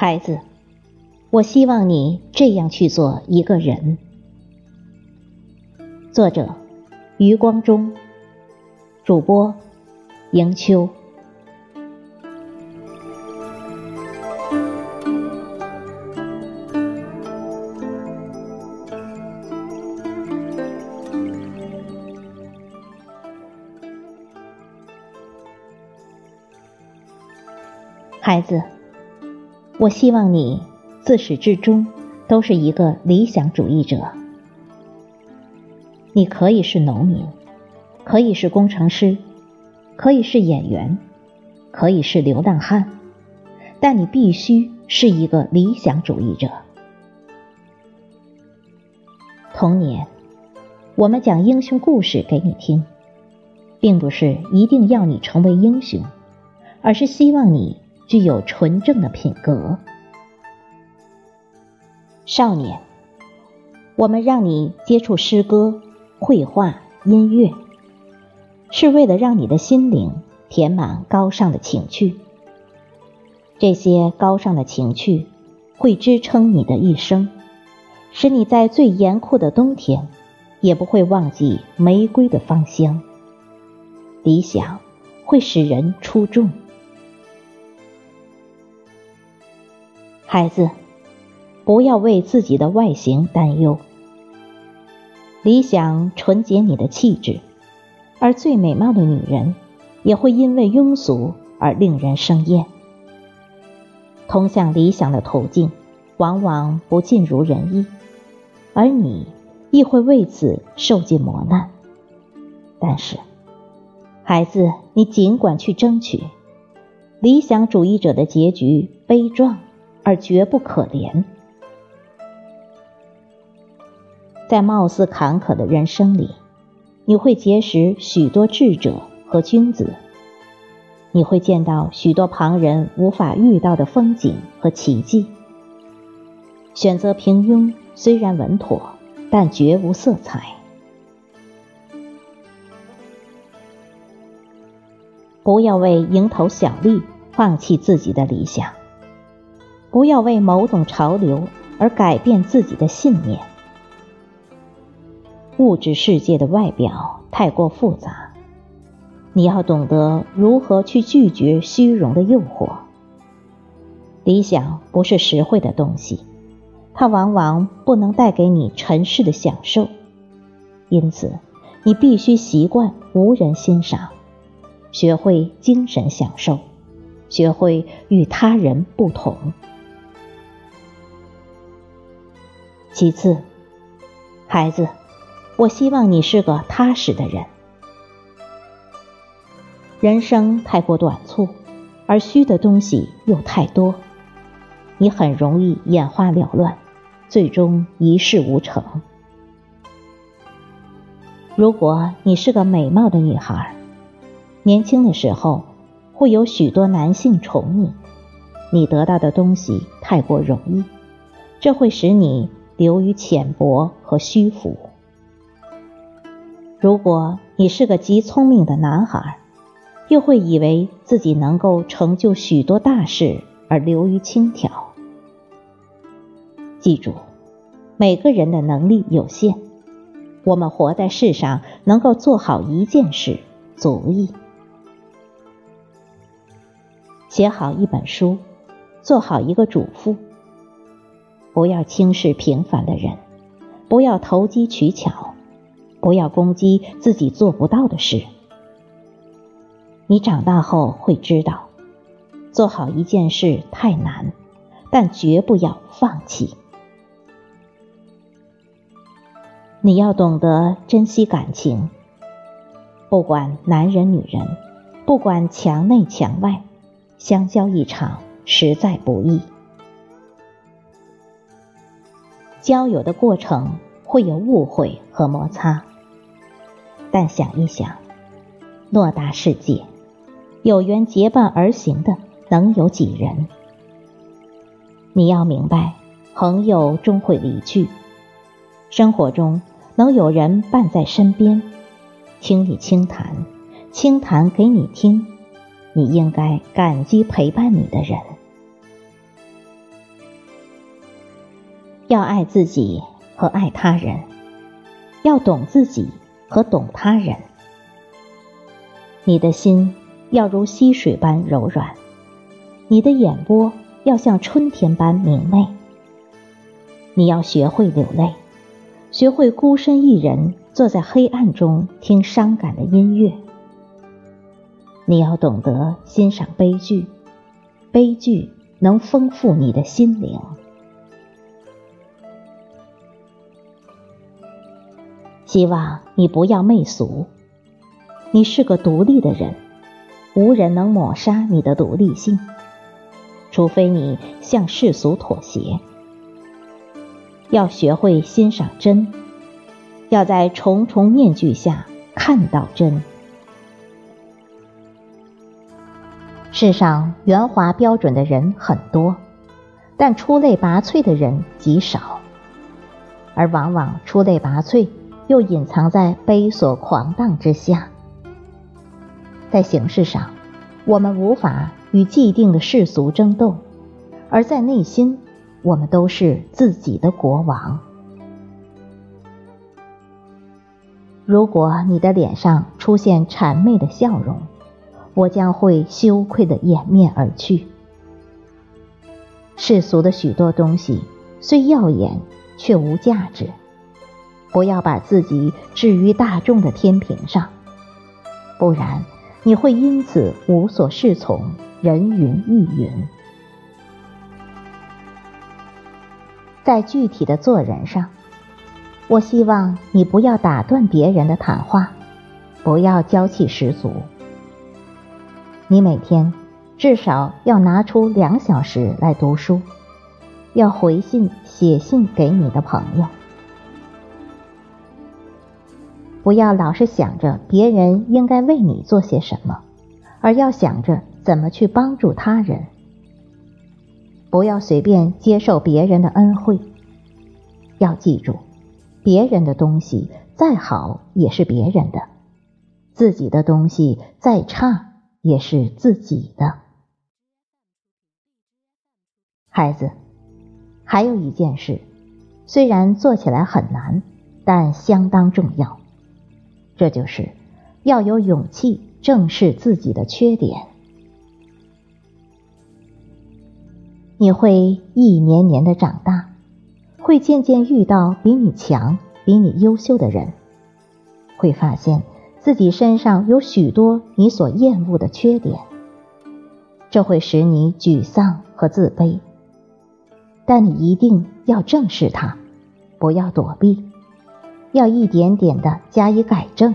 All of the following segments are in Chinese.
孩子，我希望你这样去做一个人。作者：余光中，主播：迎秋。孩子，我希望你自始至终都是一个理想主义者。你可以是农民，可以是工程师，可以是演员，可以是流浪汉，但你必须是一个理想主义者。童年，我们讲英雄故事给你听，并不是一定要你成为英雄，而是希望你。具有纯正的品格，少年，我们让你接触诗歌、绘画、音乐，是为了让你的心灵填满高尚的情趣。这些高尚的情趣会支撑你的一生，使你在最严酷的冬天也不会忘记玫瑰的芳香。理想会使人出众。孩子，不要为自己的外形担忧。理想纯洁你的气质，而最美貌的女人也会因为庸俗而令人生厌。通向理想的途径往往不尽如人意，而你亦会为此受尽磨难。但是，孩子，你尽管去争取。理想主义者的结局悲壮。而绝不可怜。在貌似坎坷的人生里，你会结识许多智者和君子，你会见到许多旁人无法遇到的风景和奇迹。选择平庸虽然稳妥，但绝无色彩。不要为蝇头小利放弃自己的理想。不要为某种潮流而改变自己的信念。物质世界的外表太过复杂，你要懂得如何去拒绝虚荣的诱惑。理想不是实惠的东西，它往往不能带给你尘世的享受，因此你必须习惯无人欣赏，学会精神享受，学会与他人不同。其次，孩子，我希望你是个踏实的人。人生太过短促，而虚的东西又太多，你很容易眼花缭乱，最终一事无成。如果你是个美貌的女孩，年轻的时候会有许多男性宠你，你得到的东西太过容易，这会使你。流于浅薄和虚浮。如果你是个极聪明的男孩，又会以为自己能够成就许多大事而流于轻佻。记住，每个人的能力有限，我们活在世上能够做好一件事足矣。写好一本书，做好一个主妇。不要轻视平凡的人，不要投机取巧，不要攻击自己做不到的事。你长大后会知道，做好一件事太难，但绝不要放弃。你要懂得珍惜感情，不管男人女人，不管墙内墙外，相交一场实在不易。交友的过程会有误会和摩擦，但想一想，偌大世界，有缘结伴而行的能有几人？你要明白，朋友终会离去，生活中能有人伴在身边，听你倾谈，倾谈给你听，你应该感激陪伴你的人。要爱自己和爱他人，要懂自己和懂他人。你的心要如溪水般柔软，你的眼波要像春天般明媚。你要学会流泪，学会孤身一人坐在黑暗中听伤感的音乐。你要懂得欣赏悲剧，悲剧能丰富你的心灵。希望你不要媚俗，你是个独立的人，无人能抹杀你的独立性，除非你向世俗妥协。要学会欣赏真，要在重重面具下看到真。世上圆滑标准的人很多，但出类拔萃的人极少，而往往出类拔萃又隐藏在悲所狂荡之下。在形式上，我们无法与既定的世俗争斗，而在内心。我们都是自己的国王。如果你的脸上出现谄媚的笑容，我将会羞愧的掩面而去。世俗的许多东西虽耀眼，却无价值。不要把自己置于大众的天平上，不然你会因此无所适从，人云亦云。在具体的做人上，我希望你不要打断别人的谈话，不要娇气十足。你每天至少要拿出两小时来读书，要回信写信给你的朋友。不要老是想着别人应该为你做些什么，而要想着怎么去帮助他人。不要随便接受别人的恩惠。要记住，别人的东西再好也是别人的，自己的东西再差也是自己的。孩子，还有一件事，虽然做起来很难，但相当重要，这就是要有勇气正视自己的缺点。你会一年年的长大，会渐渐遇到比你强、比你优秀的人，会发现自己身上有许多你所厌恶的缺点，这会使你沮丧和自卑。但你一定要正视它，不要躲避，要一点点的加以改正。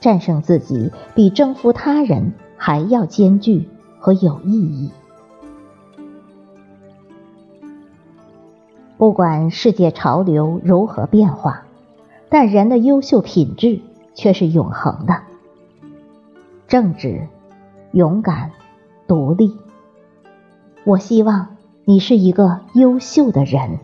战胜自己比征服他人还要艰巨和有意义。不管世界潮流如何变化，但人的优秀品质却是永恒的。正直、勇敢、独立。我希望你是一个优秀的人。